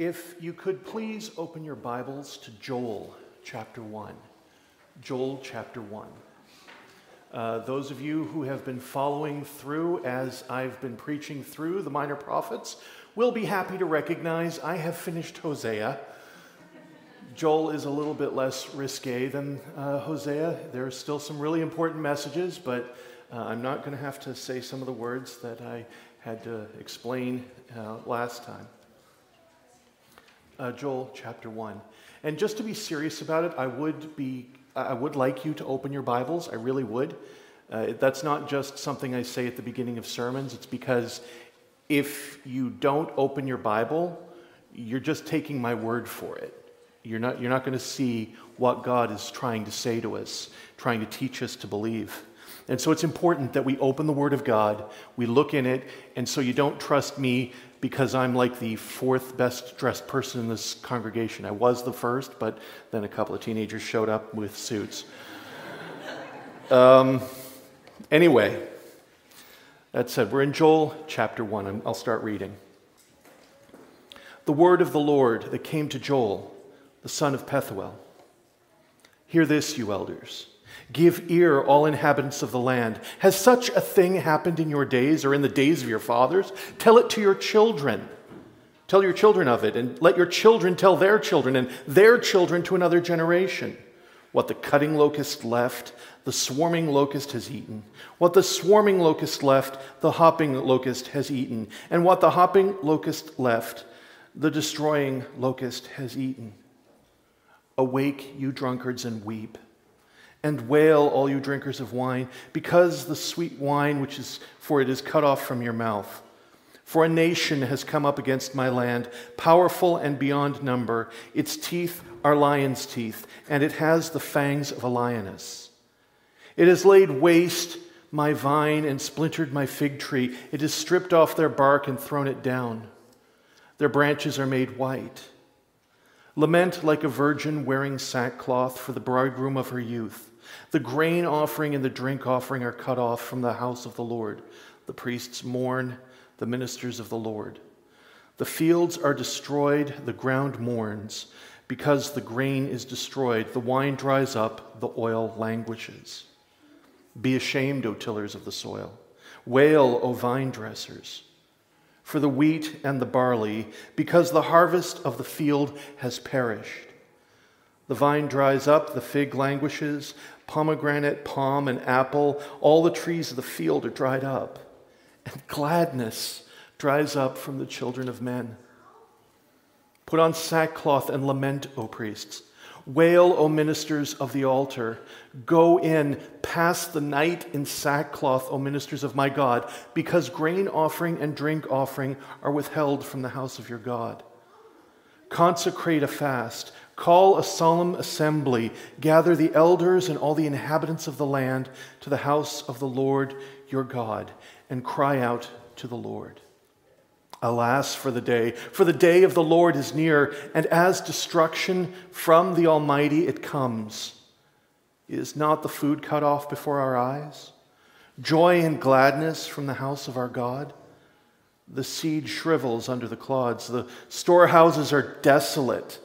If you could please open your Bibles to Joel chapter 1. Joel chapter 1. Uh, those of you who have been following through as I've been preaching through the minor prophets will be happy to recognize I have finished Hosea. Joel is a little bit less risque than uh, Hosea. There are still some really important messages, but uh, I'm not going to have to say some of the words that I had to explain uh, last time. Uh, Joel chapter 1. And just to be serious about it, I would, be, I would like you to open your Bibles. I really would. Uh, that's not just something I say at the beginning of sermons, it's because if you don't open your Bible, you're just taking my word for it. You're not, you're not going to see what God is trying to say to us, trying to teach us to believe. And so it's important that we open the Word of God, we look in it, and so you don't trust me because I'm like the fourth best dressed person in this congregation. I was the first, but then a couple of teenagers showed up with suits. Um, anyway, that said, we're in Joel chapter 1. I'll start reading. The word of the Lord that came to Joel, the son of Pethuel. Hear this, you elders. Give ear, all inhabitants of the land. Has such a thing happened in your days or in the days of your fathers? Tell it to your children. Tell your children of it, and let your children tell their children, and their children to another generation. What the cutting locust left, the swarming locust has eaten. What the swarming locust left, the hopping locust has eaten. And what the hopping locust left, the destroying locust has eaten. Awake, you drunkards, and weep and wail, all you drinkers of wine, because the sweet wine which is for it is cut off from your mouth. For a nation has come up against my land, powerful and beyond number. Its teeth are lion's teeth, and it has the fangs of a lioness. It has laid waste my vine and splintered my fig tree. It has stripped off their bark and thrown it down. Their branches are made white. Lament like a virgin wearing sackcloth for the bridegroom of her youth. The grain offering and the drink offering are cut off from the house of the Lord. The priests mourn, the ministers of the Lord. The fields are destroyed, the ground mourns. Because the grain is destroyed, the wine dries up, the oil languishes. Be ashamed, O tillers of the soil. Wail, O vine dressers, for the wheat and the barley, because the harvest of the field has perished. The vine dries up, the fig languishes, pomegranate, palm, and apple, all the trees of the field are dried up, and gladness dries up from the children of men. Put on sackcloth and lament, O priests. Wail, O ministers of the altar. Go in, pass the night in sackcloth, O ministers of my God, because grain offering and drink offering are withheld from the house of your God. Consecrate a fast Call a solemn assembly, gather the elders and all the inhabitants of the land to the house of the Lord your God, and cry out to the Lord. Alas for the day, for the day of the Lord is near, and as destruction from the Almighty it comes. Is not the food cut off before our eyes? Joy and gladness from the house of our God? The seed shrivels under the clods, the storehouses are desolate.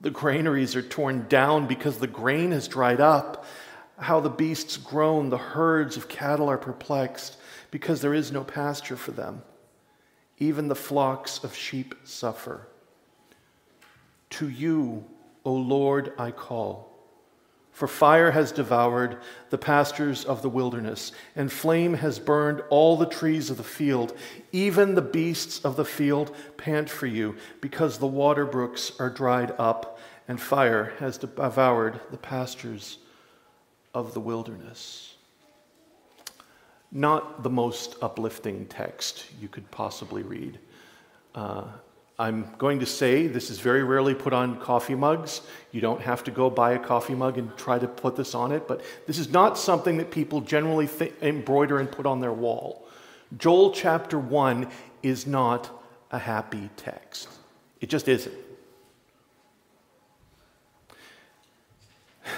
The granaries are torn down because the grain has dried up. How the beasts groan, the herds of cattle are perplexed because there is no pasture for them. Even the flocks of sheep suffer. To you, O Lord, I call. For fire has devoured the pastures of the wilderness, and flame has burned all the trees of the field. Even the beasts of the field pant for you, because the water brooks are dried up, and fire has devoured the pastures of the wilderness. Not the most uplifting text you could possibly read. Uh, I'm going to say this is very rarely put on coffee mugs. You don't have to go buy a coffee mug and try to put this on it, but this is not something that people generally th- embroider and put on their wall. Joel chapter 1 is not a happy text, it just isn't.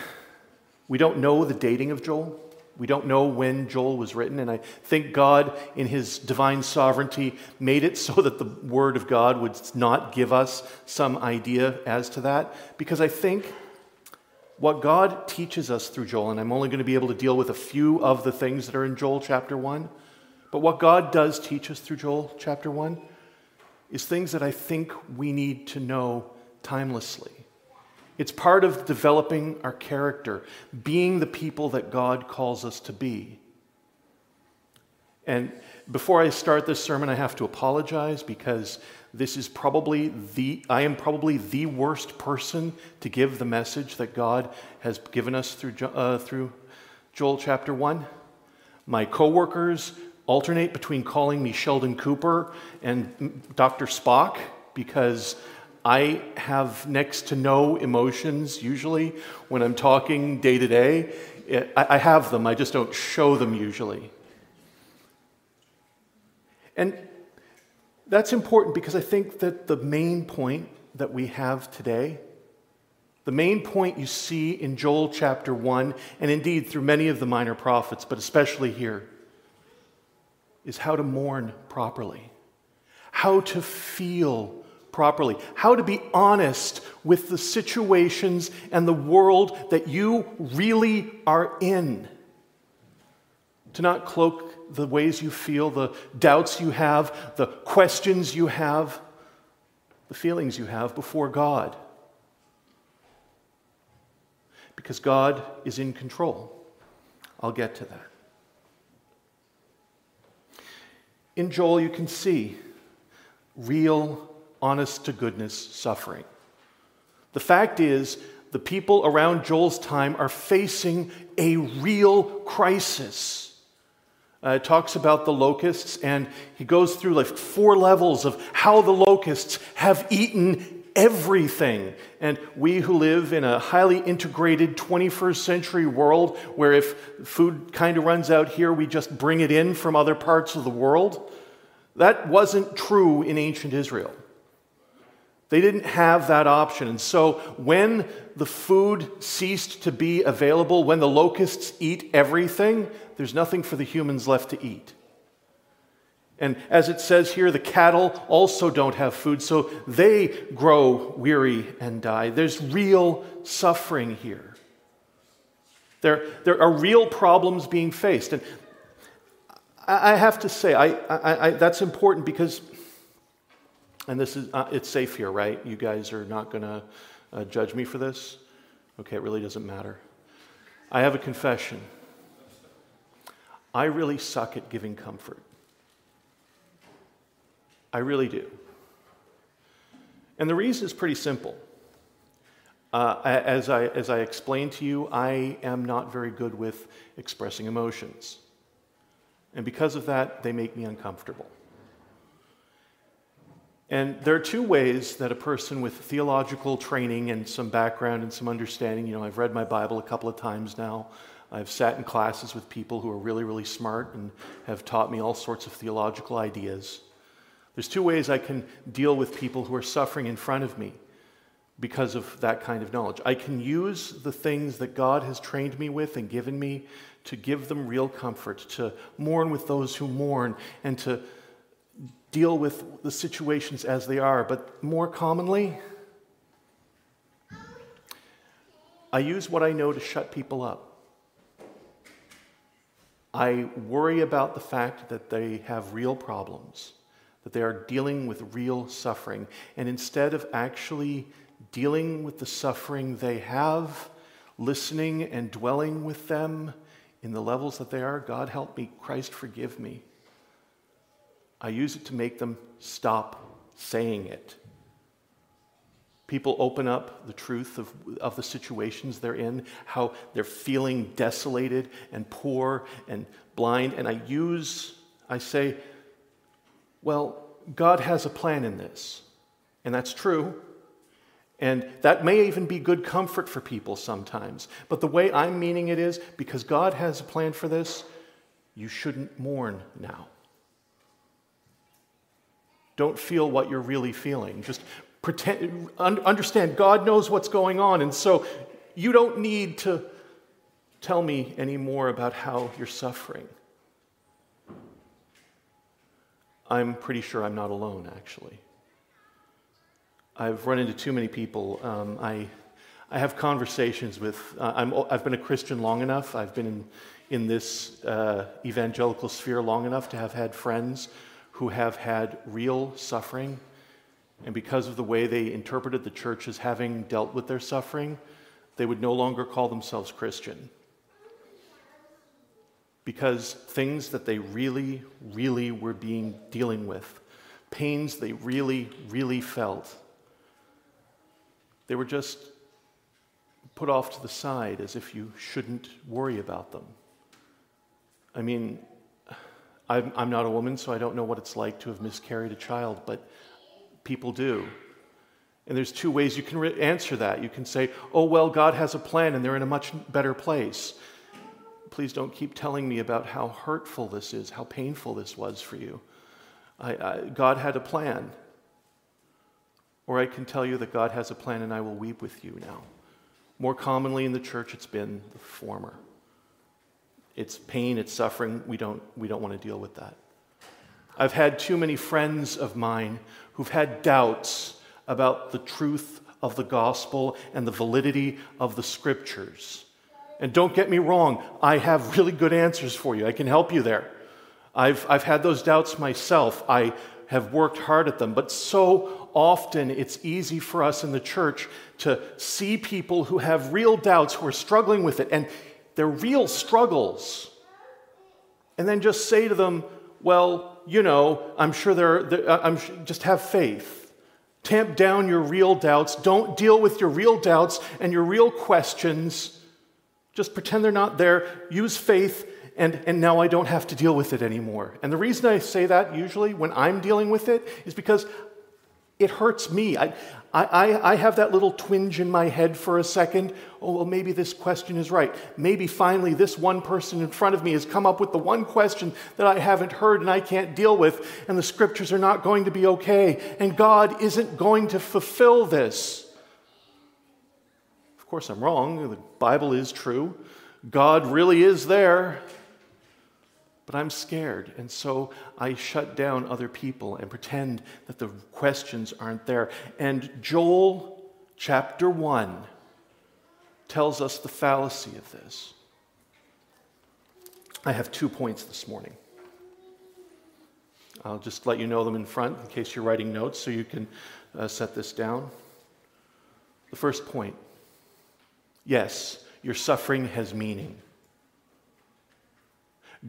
We don't know the dating of Joel. We don't know when Joel was written, and I think God, in his divine sovereignty, made it so that the Word of God would not give us some idea as to that. Because I think what God teaches us through Joel, and I'm only going to be able to deal with a few of the things that are in Joel chapter 1, but what God does teach us through Joel chapter 1 is things that I think we need to know timelessly. It's part of developing our character, being the people that God calls us to be. And before I start this sermon, I have to apologize because this is probably the, I am probably the worst person to give the message that God has given us through, uh, through Joel chapter 1. My coworkers alternate between calling me Sheldon Cooper and Dr. Spock because I have next to no emotions usually when I'm talking day to day. I have them, I just don't show them usually. And that's important because I think that the main point that we have today, the main point you see in Joel chapter 1, and indeed through many of the minor prophets, but especially here, is how to mourn properly, how to feel properly, how to be honest with the situations and the world that you really are in. To not cloak the ways you feel, the doubts you have, the questions you have, the feelings you have before God. Because God is in control. I'll get to that. In Joel, you can see real honest to goodness suffering. The fact is, the people around Joel's time are facing a real crisis. Uh, it talks about the locusts, and he goes through like four levels of how the locusts have eaten everything. And we who live in a highly integrated 21st century world, where if food kind of runs out here, we just bring it in from other parts of the world, that wasn't true in ancient Israel. They didn't have that option. And so when the food ceased to be available, when the locusts eat everything, there's nothing for the humans left to eat. And as it says here, the cattle also don't have food, so they grow weary and die. There's real suffering here. There, there are real problems being faced. And I, have to say, I, I, I, that's important because and this is, uh, it's safe here, right? You guys are not going to uh, judge me for this? Okay, it really doesn't matter. I have a confession. I really suck at giving comfort. I really do. And the reason is pretty simple. Uh, as, I, as I explained to you, I am not very good with expressing emotions. And because of that, they make me uncomfortable. And there are two ways that a person with theological training and some background and some understanding, you know, I've read my Bible a couple of times now. I've sat in classes with people who are really, really smart and have taught me all sorts of theological ideas. There's two ways I can deal with people who are suffering in front of me because of that kind of knowledge. I can use the things that God has trained me with and given me to give them real comfort, to mourn with those who mourn, and to deal with the situations as they are, but more commonly, I use what I know to shut people up. I worry about the fact that they have real problems, that they are dealing with real suffering. And instead of actually dealing with the suffering they have, listening and dwelling with them in the levels that they are, God help me, Christ forgive me. I use it to make them stop saying it. People open up the truth of, of the situations they're in, how they're feeling desolated and poor and blind. And I use, I say, well, God has a plan in this. And that's true. And that may even be good comfort for people sometimes. But the way I'm meaning it is because God has a plan for this, you shouldn't mourn now. Don't feel what you're really feeling. Just pretend, understand God knows what's going on. And so you don't need to tell me any more about how you're suffering. I'm pretty sure I'm not alone, actually. I've run into too many people. Um, I, I have conversations with, uh, I'm, I've been a Christian long enough, I've been in, in this uh, evangelical sphere long enough to have had friends who have had real suffering. And because of the way they interpreted the church as having dealt with their suffering, they would no longer call themselves Christian because things that they really, really were being dealing with, pains they really, really felt, they were just put off to the side as if you shouldn't worry about them. I mean, I'm, I'm not a woman, so I don't know what it's like to have miscarried a child, but people do. And there's two ways you can re- answer that. You can say, oh, well, God has a plan and they're in a much better place please don't keep telling me about how hurtful this is, how painful this was for you. I, I, God had a plan. Or I can tell you that God has a plan and I will weep with you now. More commonly in the church, it's been the former. It's pain, it's suffering. We don't, we don't want to deal with that. I've had too many friends of mine who've had doubts about the truth of the gospel and the validity of the scriptures. And don't get me wrong, I have really good answers for you. I can help you there. I've, I've had those doubts myself. I have worked hard at them. But so often it's easy for us in the church to see people who have real doubts, who are struggling with it, and they're real struggles. And then just say to them, well, you know, I'm sure they're, they're uh, I'm, just have faith. Tamp down your real doubts. Don't deal with your real doubts and your real questions just pretend they're not there, use faith, and, and now I don't have to deal with it anymore. And the reason I say that usually when I'm dealing with it is because it hurts me. I, I, I have that little twinge in my head for a second. Oh, well, maybe this question is right. Maybe finally this one person in front of me has come up with the one question that I haven't heard and I can't deal with, and the scriptures are not going to be okay, and God isn't going to fulfill this. Of course, I'm wrong. The Bible is true. God really is there. But I'm scared. And so I shut down other people and pretend that the questions aren't there. And Joel chapter 1 tells us the fallacy of this. I have two points this morning. I'll just let you know them in front in case you're writing notes so you can uh, set this down. The first point Yes, your suffering has meaning.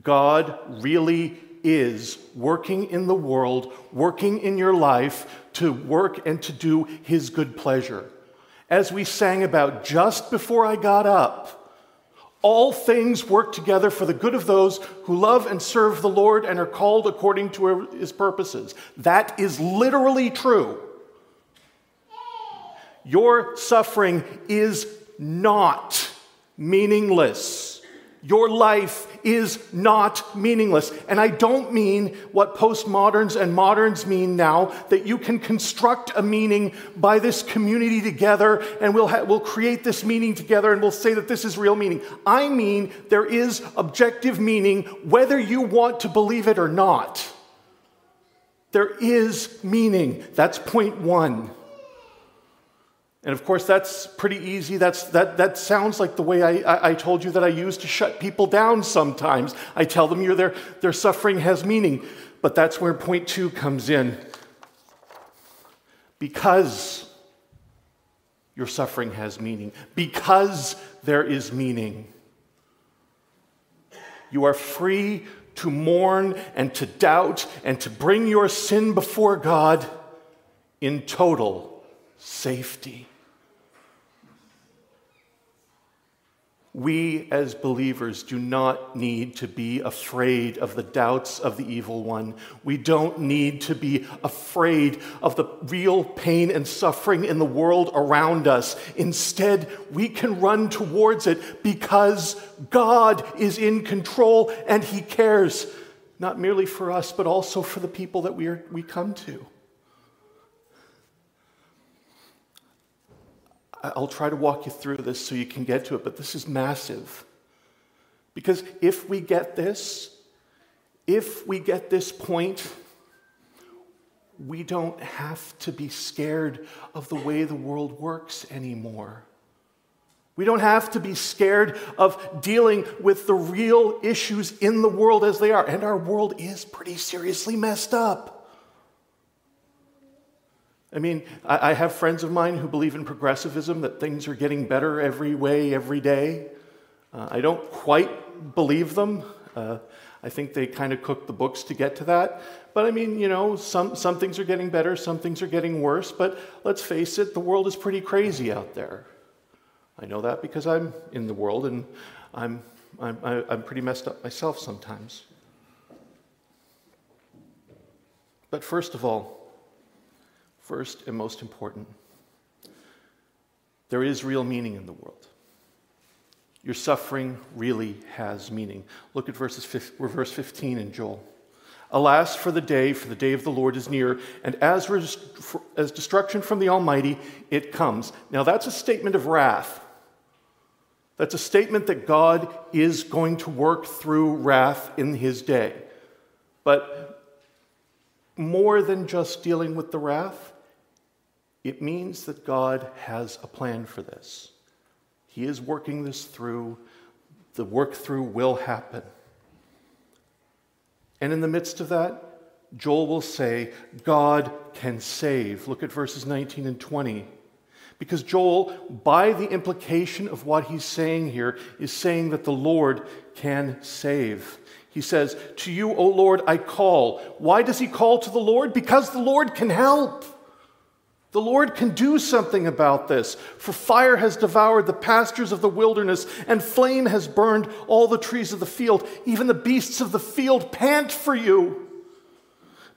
God really is working in the world, working in your life to work and to do His good pleasure. As we sang about just before I got up, all things work together for the good of those who love and serve the Lord and are called according to His purposes. That is literally true. Your suffering is not meaningless. Your life is not meaningless. And I don't mean what postmoderns and moderns mean now, that you can construct a meaning by this community together and we'll, ha- we'll create this meaning together and we'll say that this is real meaning. I mean, there is objective meaning whether you want to believe it or not. There is meaning. That's point one. And of course, that's pretty easy. That's, that, that sounds like the way I, I, I, told you that I use to shut people down sometimes. I tell them you their, their suffering has meaning. But that's where point two comes in. Because your suffering has meaning, because there is meaning, you are free to mourn and to doubt and to bring your sin before God in total safety. We as believers do not need to be afraid of the doubts of the evil one. We don't need to be afraid of the real pain and suffering in the world around us. Instead, we can run towards it because God is in control and He cares, not merely for us, but also for the people that we, are, we come to. I'll try to walk you through this so you can get to it, but this is massive. Because if we get this, if we get this point, we don't have to be scared of the way the world works anymore. We don't have to be scared of dealing with the real issues in the world as they are. And our world is pretty seriously messed up. I mean, I, have friends of mine who believe in progressivism, that things are getting better every way, every day. Uh, I don't quite believe them. Uh, I think they kind of cook the books to get to that. But I mean, you know, some, some things are getting better, some things are getting worse. But let's face it, the world is pretty crazy out there. I know that because I'm in the world and I'm, I'm, I'm pretty messed up myself sometimes. But first of all, first and most important, there is real meaning in the world. Your suffering really has meaning. Look at verses, verse 15 in Joel. Alas, for the day, for the day of the Lord is near, and as, as destruction from the Almighty, it comes. Now, that's a statement of wrath. That's a statement that God is going to work through wrath in his day. But more than just dealing with the wrath, it means that God has a plan for this. He is working this through. The work through will happen. And in the midst of that, Joel will say, God can save. Look at verses 19 and 20. Because Joel, by the implication of what he's saying here, is saying that the Lord can save. He says, To you, O Lord, I call. Why does he call to the Lord? Because the Lord can help. The Lord can do something about this, for fire has devoured the pastures of the wilderness, and flame has burned all the trees of the field. Even the beasts of the field pant for you.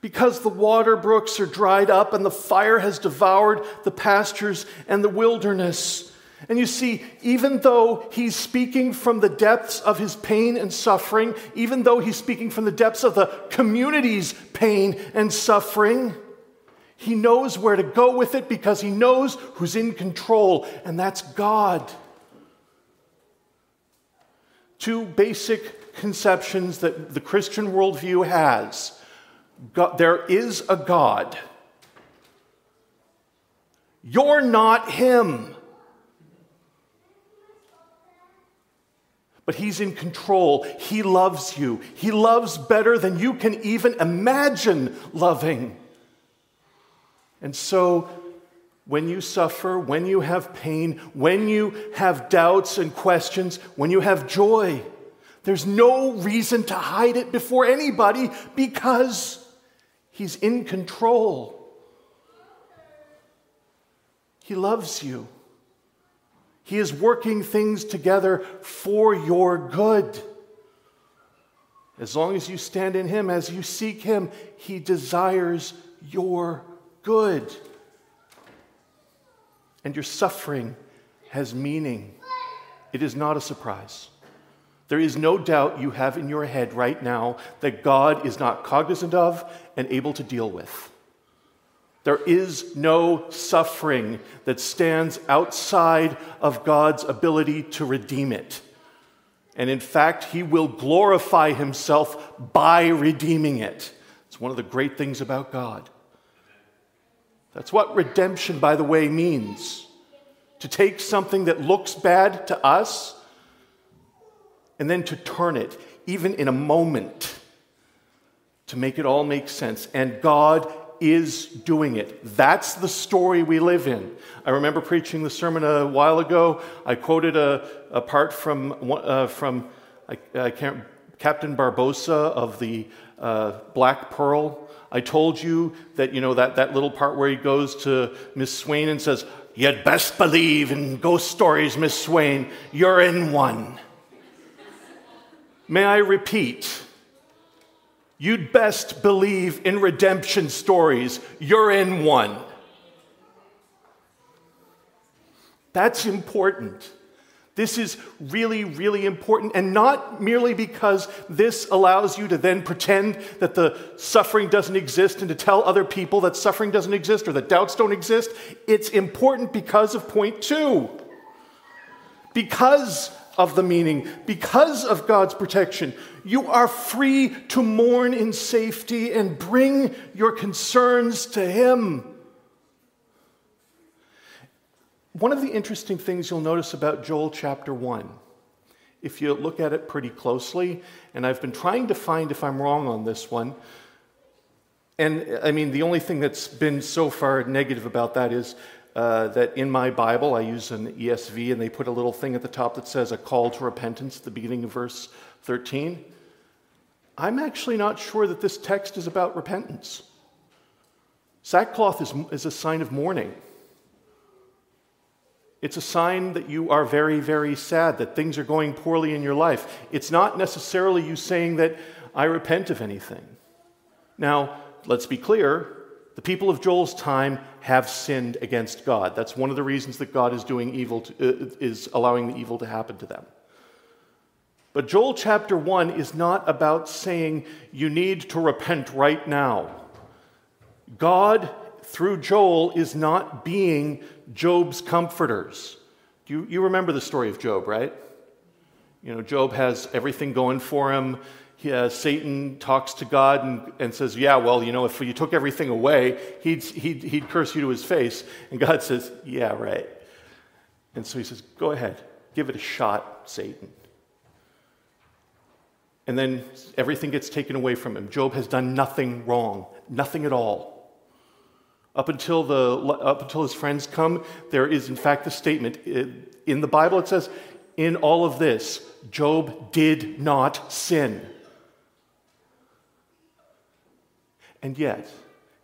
Because the water brooks are dried up, and the fire has devoured the pastures and the wilderness. And you see, even though he's speaking from the depths of his pain and suffering, even though he's speaking from the depths of the community's pain and suffering, he knows where to go with it because he knows who's in control, and that's God. Two basic conceptions that the Christian worldview has God, there is a God. You're not him. But he's in control. He loves you. He loves better than you can even imagine loving. And so, when you suffer, when you have pain, when you have doubts and questions, when you have joy, there's no reason to hide it before anybody because He's in control. He loves you. He is working things together for your good. As long as you stand in Him, as you seek Him, He desires your good. And your suffering has meaning. It is not a surprise. There is no doubt you have in your head right now that God is not cognizant of and able to deal with. There is no suffering that stands outside of God's ability to redeem it. And in fact, He will glorify Himself by redeeming it. It's one of the great things about God. That's what redemption, by the way, means to take something that looks bad to us and then to turn it, even in a moment, to make it all make sense. And God is doing it. That's the story we live in. I remember preaching the sermon a while ago. I quoted a, a part from, uh, from I, I Captain Barbossa of the uh, Black Pearl. I told you that, you know, that, that little part where he goes to Miss Swain and says, You'd best believe in ghost stories, Miss Swain. You're in one. May I repeat? You'd best believe in redemption stories. You're in one. That's important. This is really, really important, and not merely because this allows you to then pretend that the suffering doesn't exist and to tell other people that suffering doesn't exist or that doubts don't exist. It's important because of point two. Because of the meaning, because of God's protection, you are free to mourn in safety and bring your concerns to Him. One of the interesting things you'll notice about Joel chapter 1, if you look at it pretty closely, and I've been trying to find if I'm wrong on this one, and I mean, the only thing that's been so far negative about that is uh, that in my Bible, I use an ESV, and they put a little thing at the top that says a call to repentance at the beginning of verse 13. I'm actually not sure that this text is about repentance. Sackcloth is, is a sign of mourning. It's a sign that you are very, very sad, that things are going poorly in your life. It's not necessarily you saying that I repent of anything. Now, let's be clear the people of Joel's time have sinned against God. That's one of the reasons that God is doing evil, to, uh, is allowing the evil to happen to them. But Joel chapter 1 is not about saying you need to repent right now. God, through Joel, is not being Job's comforters. You, you remember the story of Job, right? You know, Job has everything going for him he, uh, Satan talks to God and, and, says, Yeah, well, you know, if you took everything away, he'd, he'd, he'd curse you to his face. And God says, Yeah, right. And so he says, Go ahead, give it a shot, Satan. And then everything gets taken away from him. Job has done nothing wrong, nothing at all. Up until, the, up until his friends come, there is, in fact, the statement uh, in the Bible it says, In all of this, Job did not sin. And yet,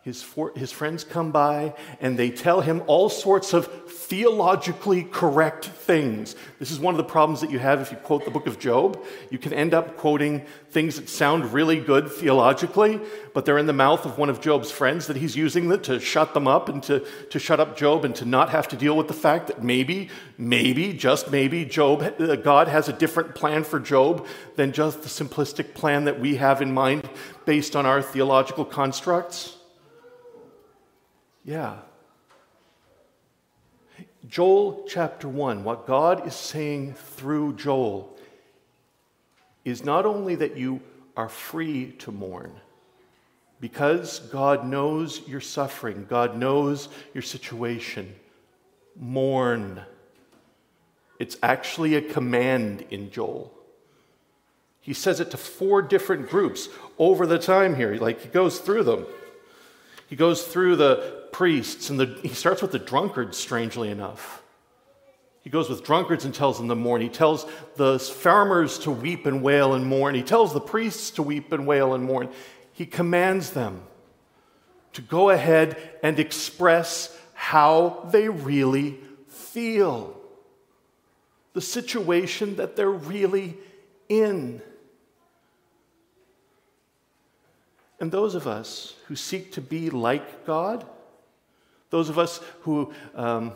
his, for, his friends come by and they tell him all sorts of theologically correct things. This is one of the problems that you have if you quote the book of Job. You can end up quoting things that sound really good theologically, but they're in the mouth of one of Job's friends that he's using to shut them up and to, to shut up Job and to not have to deal with the fact that maybe, maybe, just maybe, Job, uh, God has a different plan for Job than just the simplistic plan that we have in mind based on our theological constructs. Yeah. Joel chapter 1, what God is saying through Joel is not only that you are free to mourn, because God knows your suffering, God knows your situation. Mourn. It's actually a command in Joel. He says it to four different groups over the time here. Like he goes through them. He goes through the priests, and the, he starts with the drunkards, strangely enough. He goes with drunkards and tells them to mourn. He tells the farmers to weep and wail and mourn. He tells the priests to weep and wail and mourn. He commands them to go ahead and express how they really feel, the situation that they're really in. And those of us who seek to be like God, those of us who, um,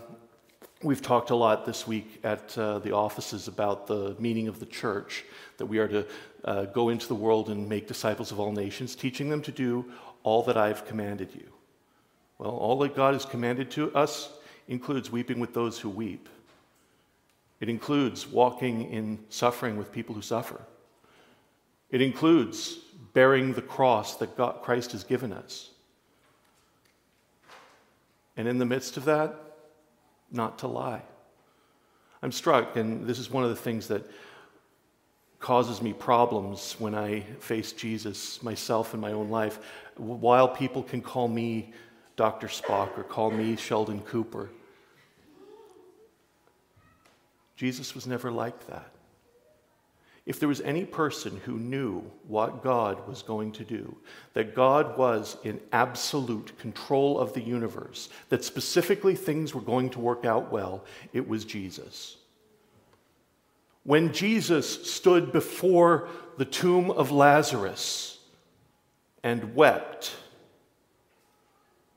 we've talked a lot this week at uh, the offices about the meaning of the church, that we are to uh, go into the world and make disciples of all nations, teaching them to do all that I've commanded you. Well, all that God has commanded to us includes weeping with those who weep. It includes walking in suffering with people who suffer. It includes bearing the cross that God, Christ has given us. And in the midst of that, not to lie. I'm struck, and this is one of the things that causes me problems when I face Jesus myself in my own life. While people can call me Dr. Spock or call me Sheldon Cooper, Jesus was never like that. If there was any person who knew what God was going to do, that God was in absolute control of the universe, that specifically things were going to work out well, it was Jesus. When Jesus stood before the tomb of Lazarus and wept,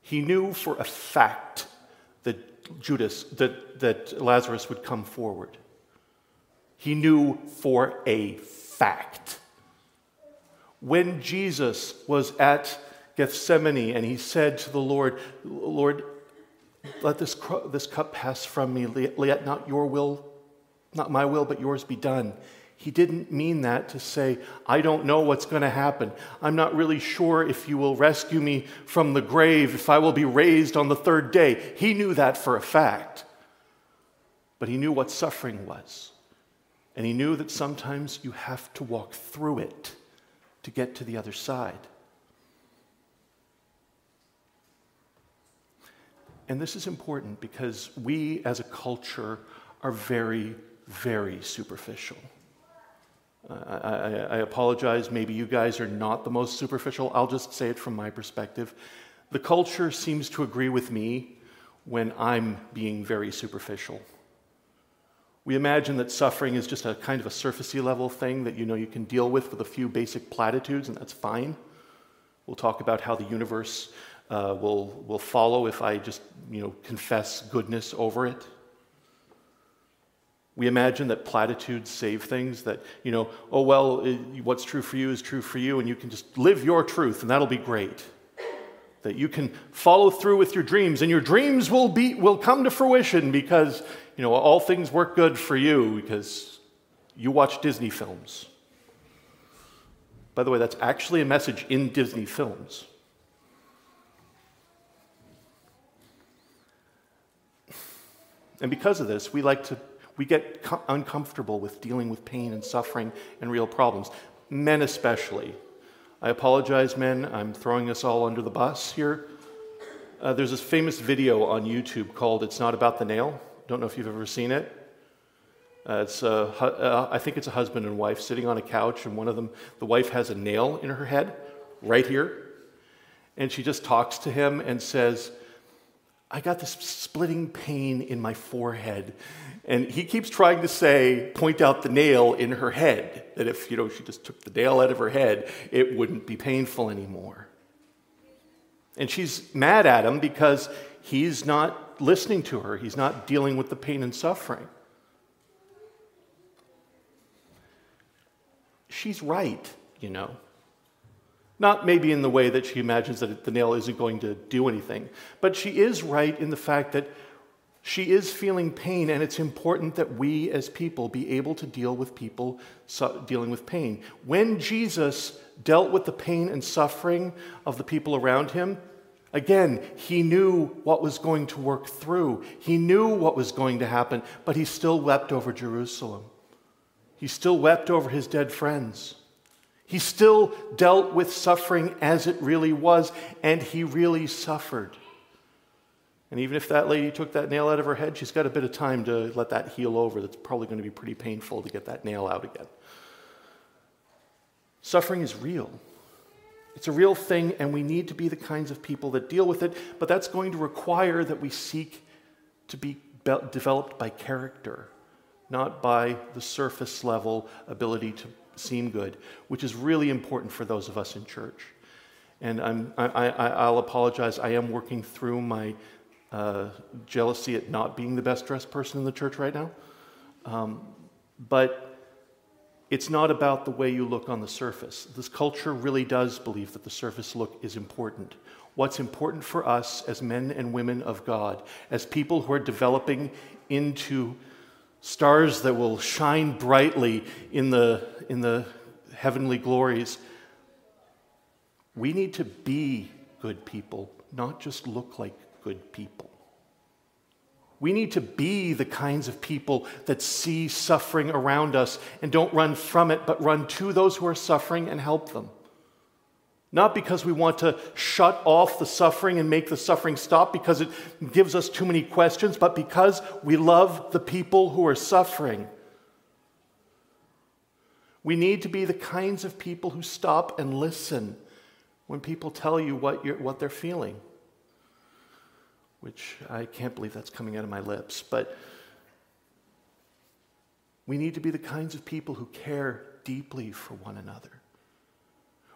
he knew for a fact that Judas, that, that Lazarus would come forward. He knew for a fact. When Jesus was at Gethsemane and he said to the Lord, Lord, let this, this cup pass from me, let not your will, Not my will, but yours be done. He didn't mean that to say, I don't know what's going to happen. I'm not really sure if you will rescue me from the grave, if I will be raised on the third day. He knew that for a fact. But he knew what suffering was. And he knew that sometimes you have to walk through it to get to the other side. And this is important because we as a culture are very, very superficial. I, I, I, apologize, maybe you guys are not the most superficial. I'll just say it from my perspective. The culture seems to agree with me when I'm being very superficial. We imagine that suffering is just a kind of a surfacey level thing that you know you can deal with with a few basic platitudes, and that's fine. We'll talk about how the universe uh, will, will follow if I just you know, confess goodness over it. We imagine that platitudes save things, that, you know, oh, well, it, what's true for you is true for you, and you can just live your truth, and that'll be great. That you can follow through with your dreams, and your dreams will, be, will come to fruition because, you know, all things work good for you because you watch Disney films. By the way, that's actually a message in Disney films. And because of this, we like to we get co- uncomfortable with dealing with pain and suffering and real problems, men especially. I apologize, men. I'm throwing us all under the bus here. Uh, there's this famous video on YouTube called It's Not About the Nail. Don't know if you've ever seen it. Uh, it's a, uh, I think it's a husband and wife sitting on a couch, and one of them, the wife has a nail in her head, right here. And she just talks to him and says, I got this splitting pain in my forehead. And he keeps trying to say, point out the nail in her head, that if, you know, she just took the nail out of her head, it wouldn't be painful anymore. And she's mad at him because he's not listening to her. He's not dealing with the pain and suffering. She's right, you know. Not maybe in the way that she imagines that the nail isn't going to do anything, but she is right in the fact that she is feeling pain, and it's important that we as people be able to deal with people dealing with pain. When Jesus dealt with the pain and suffering of the people around him, again, he knew what was going to work through, he knew what was going to happen, but he still wept over Jerusalem. He still wept over his dead friends. He still dealt with suffering as it really was, and he really suffered. And even if that lady took that nail out of her head, she's got a bit of time to let that heal over. That's probably going to be pretty painful to get that nail out again. Suffering is real. It's a real thing, and we need to be the kinds of people that deal with it, but that's going to require that we seek to be developed by character, not by the surface level ability to seem good, which is really important for those of us in church. And I'm, I, will apologize. I am working through my uh, jealousy at not being the best dressed person in the church right now. Um, but it's not about the way you look on the surface. This culture really does believe that the surface look is important. What's important for us as men and women of God, as people who are developing into stars that will shine brightly in the, in the heavenly glories. We need to be good people, not just look like good people. We need to be the kinds of people that see suffering around us and don't run from it, but run to those who are suffering and help them. Not because we want to shut off the suffering and make the suffering stop because it gives us too many questions, but because we love the people who are suffering. We need to be the kinds of people who stop and listen when people tell you what, what they're feeling. Which I can't believe that's coming out of my lips, but we need to be the kinds of people who care deeply for one another.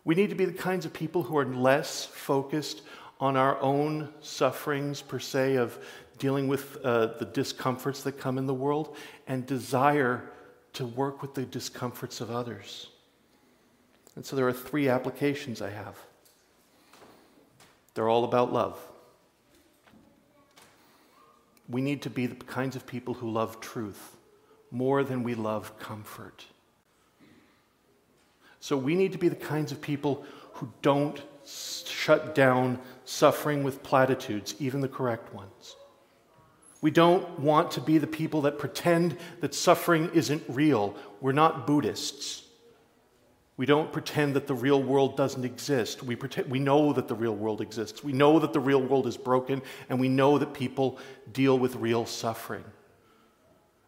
We need to be the kinds of people who are less focused on our own sufferings, per se, of dealing with uh, the discomforts that come in the world, and desire to work with the discomforts of others. And so there are three applications I have. They're all about love. We need to be the kinds of people who love truth, more than we love comfort. So we need to be the kinds of people who don't shut down suffering with platitudes, even the correct ones. We don't want to be the people that pretend that suffering isn't real. We're not Buddhists. We don't pretend that the real world doesn't exist. We, pretend, we know that the real world exists. We know that the real world is broken, and we know that people deal with real suffering.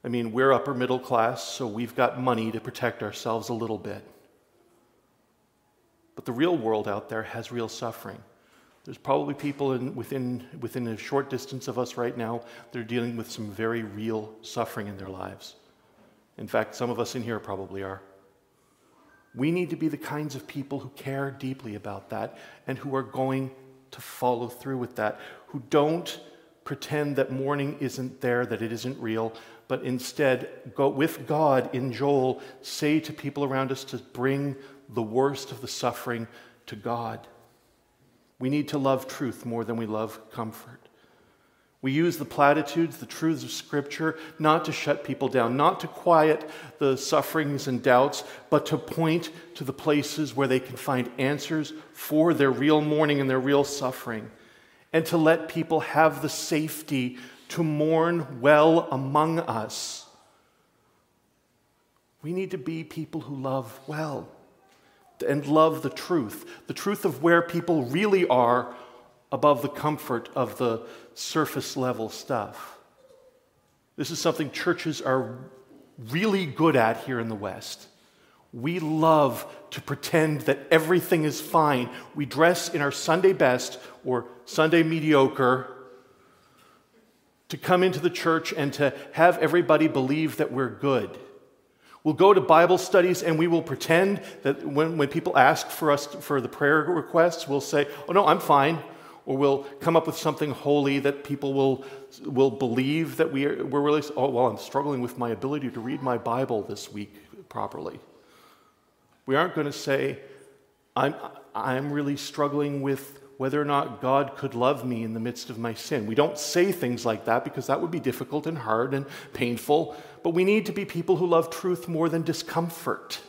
I mean, we're upper middle class, so we've got money to protect ourselves a little bit. But the real world out there has real suffering. There's probably people in, within, within a short distance of us right now that are dealing with some very real suffering in their lives. In fact, some of us in here probably are. We need to be the kinds of people who care deeply about that and who are going to follow through with that, who don't pretend that mourning isn't there, that it isn't real, but instead go with God in Joel, say to people around us to bring the worst of the suffering to God. We need to love truth more than we love comfort. We use the platitudes, the truths of Scripture, not to shut people down, not to quiet the sufferings and doubts, but to point to the places where they can find answers for their real mourning and their real suffering, and to let people have the safety to mourn well among us. We need to be people who love well and love the truth, the truth of where people really are above the comfort of the surface level stuff. This is something churches are really good at here in the West. We love to pretend that everything is fine. We dress in our Sunday best or Sunday mediocre to come into the church and to have everybody believe that we're good. We'll go to Bible studies and we will pretend that when, when people ask for us for the prayer requests, we'll say, Oh, no, I'm fine. Or we'll come up with something holy that people will, will believe that we are, we're really, oh, well, I'm struggling with my ability to read my Bible this week properly. We aren't going to say, I'm, I'm really struggling with whether or not God could love me in the midst of my sin. We don't say things like that because that would be difficult and hard and painful, but we need to be people who love truth more than discomfort.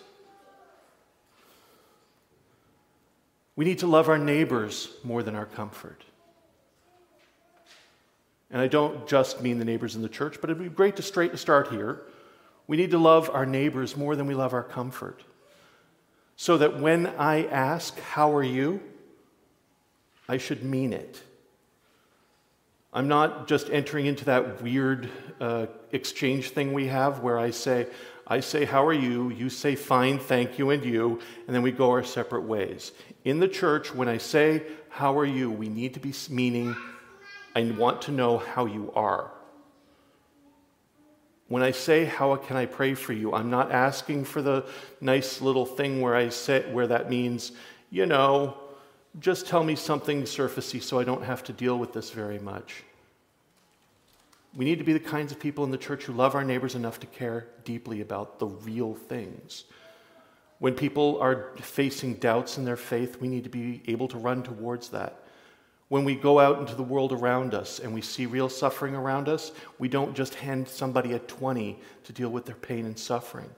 We need to love our neighbors more than our comfort. And I don't just mean the neighbors in the church, but it'd be great to straight to start here. We need to love our neighbors more than we love our comfort. So that when I ask, How are you? I should mean it. I'm not just entering into that weird uh, exchange thing we have where I say, I say, How are you? You say, Fine, thank you, and you, and then we go our separate ways. In the church, when I say, How are you? we need to be meaning, I want to know how you are. When I say, How can I pray for you? I'm not asking for the nice little thing where I say, where that means, you know, just tell me something surfacey so I don't have to deal with this very much. We need to be the kinds of people in the church who love our neighbors enough to care deeply about the real things. When people are facing doubts in their faith, we need to be able to run towards that. When we go out into the world around us and we see real suffering around us, we don't just hand somebody a 20 to deal with their pain and suffering.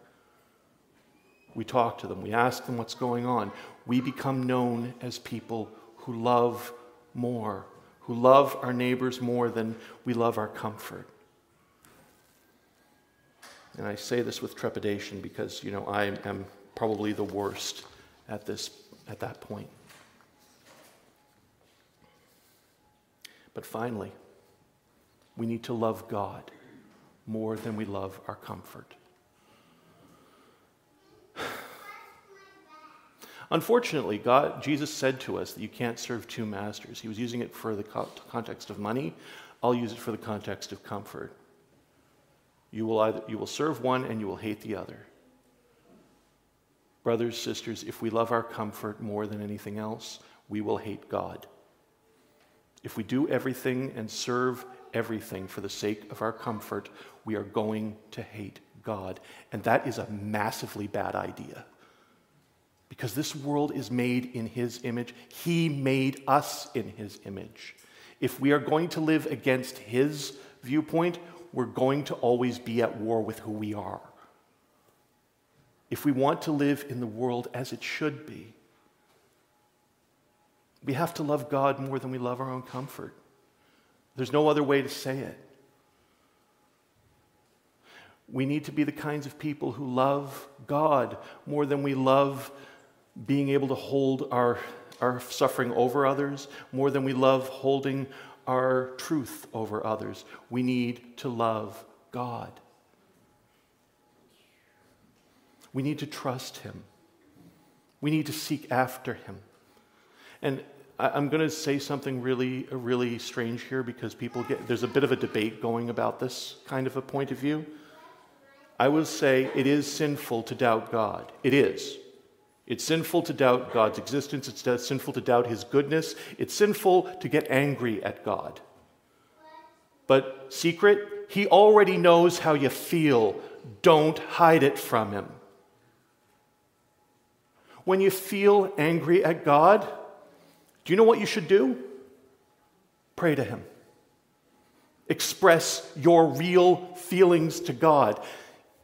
We talk to them, we ask them what's going on we become known as people who love more, who love our neighbors more than we love our comfort. And I say this with trepidation because, you know, I am probably the worst at this at that point. But finally, we need to love God more than we love our comfort. Unfortunately, God, Jesus said to us that you can't serve two masters. He was using it for the context of money. I'll use it for the context of comfort. You will, either, you will serve one and you will hate the other. Brothers, sisters, if we love our comfort more than anything else, we will hate God. If we do everything and serve everything for the sake of our comfort, we are going to hate God. And that is a massively bad idea because this world is made in His image. He made us in His image. If we are going to live against His viewpoint, we're going to always be at war with who we are. If we want to live in the world as it should be, we have to love God more than we love our own comfort. There's no other way to say it. We need to be the kinds of people who love God more than we love being able to hold our, our suffering over others, more than we love holding our truth over others. We need to love God. We need to trust Him. We need to seek after Him. And I'm going to say something really, really strange here because people get, there's a bit of a debate going about this kind of a point of view. I will say it is sinful to doubt God. It is. It's sinful to doubt God's existence. It's sinful to doubt his goodness. It's sinful to get angry at God. But secret, he already knows how you feel. Don't hide it from him. When you feel angry at God, do you know what you should do? Pray to him. Express your real feelings to God.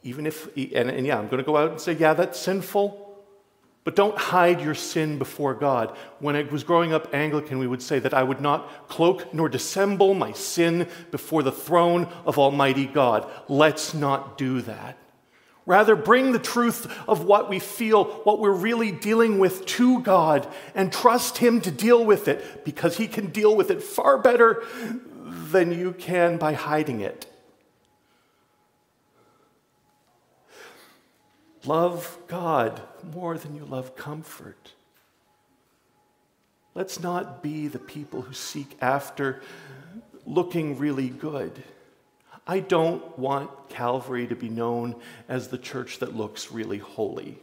Even if, and, and yeah, I'm going to go out and say, yeah, that's sinful. But don't hide your sin before God. When I was growing up Anglican, we would say that I would not cloak nor dissemble my sin before the throne of Almighty God. Let's not do that. Rather, bring the truth of what we feel, what we're really dealing with to God, and trust Him to deal with it because He can deal with it far better than you can by hiding it. Love God more than you love comfort. Let's not be the people who seek after looking really good. I don't want Calvary to be known as the church that looks really holy.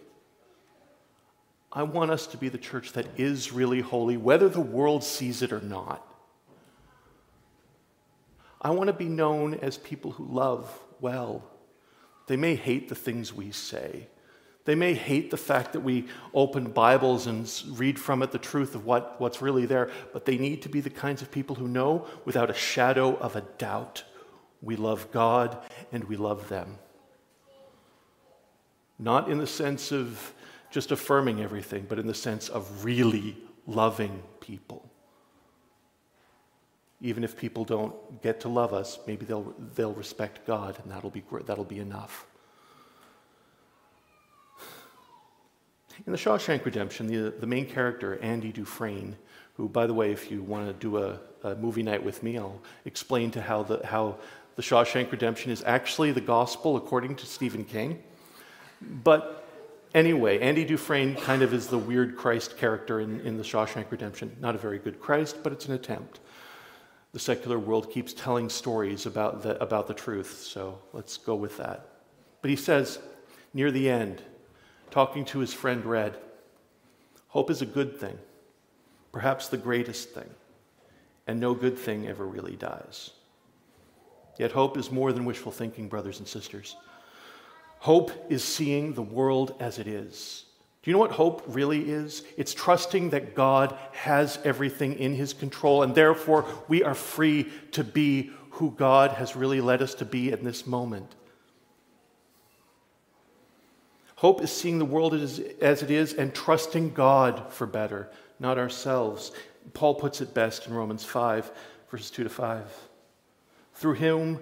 I want us to be the church that is really holy, whether the world sees it or not. I want to be known as people who love well they may hate the things we say. They may hate the fact that we open Bibles and read from it the truth of what, what's really there, but they need to be the kinds of people who know without a shadow of a doubt we love God and we love them. Not in the sense of just affirming everything, but in the sense of really loving people. Even if people don't get to love us, maybe they'll, they'll respect God, and that'll be, that'll be enough. In The Shawshank Redemption, the, the main character, Andy Dufresne, who, by the way, if you want to do a, a movie night with me, I'll explain to how the, how the Shawshank Redemption is actually the gospel according to Stephen King. But anyway, Andy Dufresne kind of is the weird Christ character in, in The Shawshank Redemption. Not a very good Christ, but it's an attempt the secular world keeps telling stories about the, about the truth, so let's go with that. But he says, near the end, talking to his friend Red, hope is a good thing, perhaps the greatest thing, and no good thing ever really dies. Yet hope is more than wishful thinking, brothers and sisters. Hope is seeing the world as it is do you know what hope really is? It's trusting that God has everything in his control, and therefore we are free to be who God has really led us to be in this moment. Hope is seeing the world as, it is and trusting God for better, not ourselves. Paul puts it best in Romans 5, verses 2 to 5. Through him,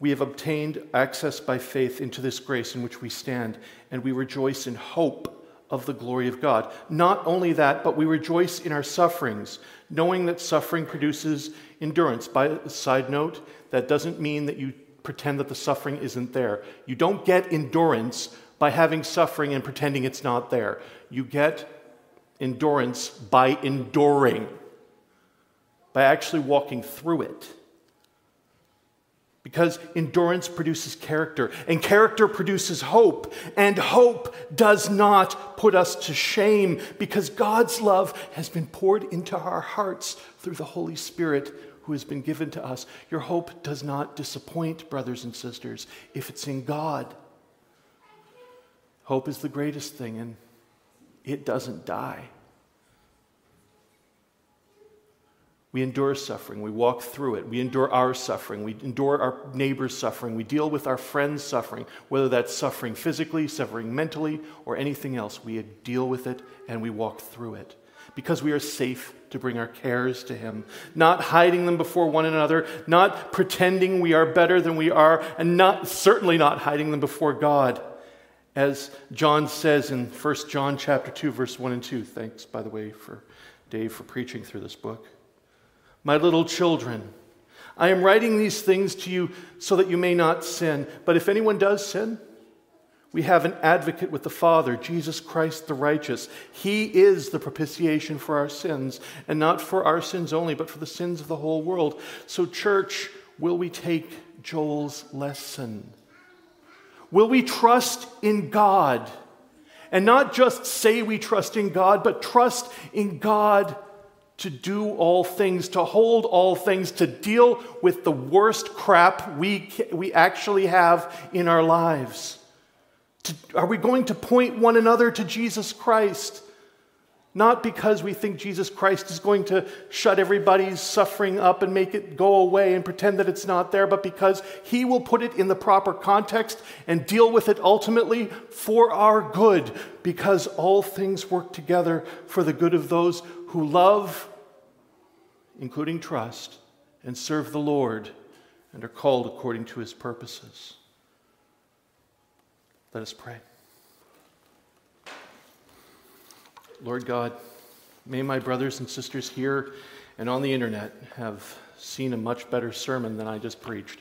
we have obtained access by faith into this grace in which we stand, and we rejoice in hope of the glory of God. Not only that, but we rejoice in our sufferings, knowing that suffering produces endurance. By a side note, that doesn't mean that you pretend that the suffering isn't there. You don't get endurance by having suffering and pretending it's not there. You get endurance by enduring, by actually walking through it. Because endurance produces character, and character produces hope, and hope does not put us to shame because God's love has been poured into our hearts through the Holy Spirit who has been given to us. Your hope does not disappoint, brothers and sisters, if it's in God. Hope is the greatest thing, and it doesn't die. We endure suffering. We walk through it. We endure our suffering. We endure our neighbor's suffering. We deal with our friend's suffering, whether that's suffering physically, suffering mentally, or anything else. We deal with it and we walk through it because we are safe to bring our cares to Him, not hiding them before one another, not pretending we are better than we are, and not, certainly not hiding them before God. As John says in 1 John chapter 2, verse 1 and 2. Thanks, by the way, for Dave for preaching through this book. My little children, I am writing these things to you so that you may not sin. But if anyone does sin, we have an advocate with the Father, Jesus Christ the righteous. He is the propitiation for our sins, and not for our sins only, but for the sins of the whole world. So, church, will we take Joel's lesson? Will we trust in God? And not just say we trust in God, but trust in God to do all things, to hold all things, to deal with the worst crap we, we actually have in our lives? To, are we going to point one another to Jesus Christ? Not because we think Jesus Christ is going to shut everybody's suffering up and make it go away and pretend that it's not there, but because He will put it in the proper context and deal with it ultimately for our good, because all things work together for the good of those who love, including trust, and serve the Lord and are called according to his purposes. Let us pray. Lord God, may my brothers and sisters here and on the internet have seen a much better sermon than I just preached.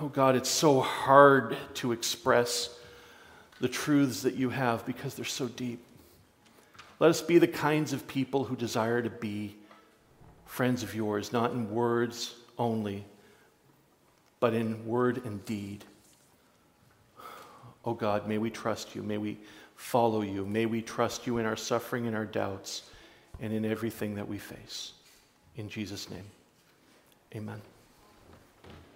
Oh God, it's so hard to express the truths that you have because they're so deep. Let us be the kinds of people who desire to be friends of yours, not in words only, but in word and deed. Oh God, may we trust you. May we follow you. May we trust you in our suffering and our doubts and in everything that we face. In Jesus' name, amen.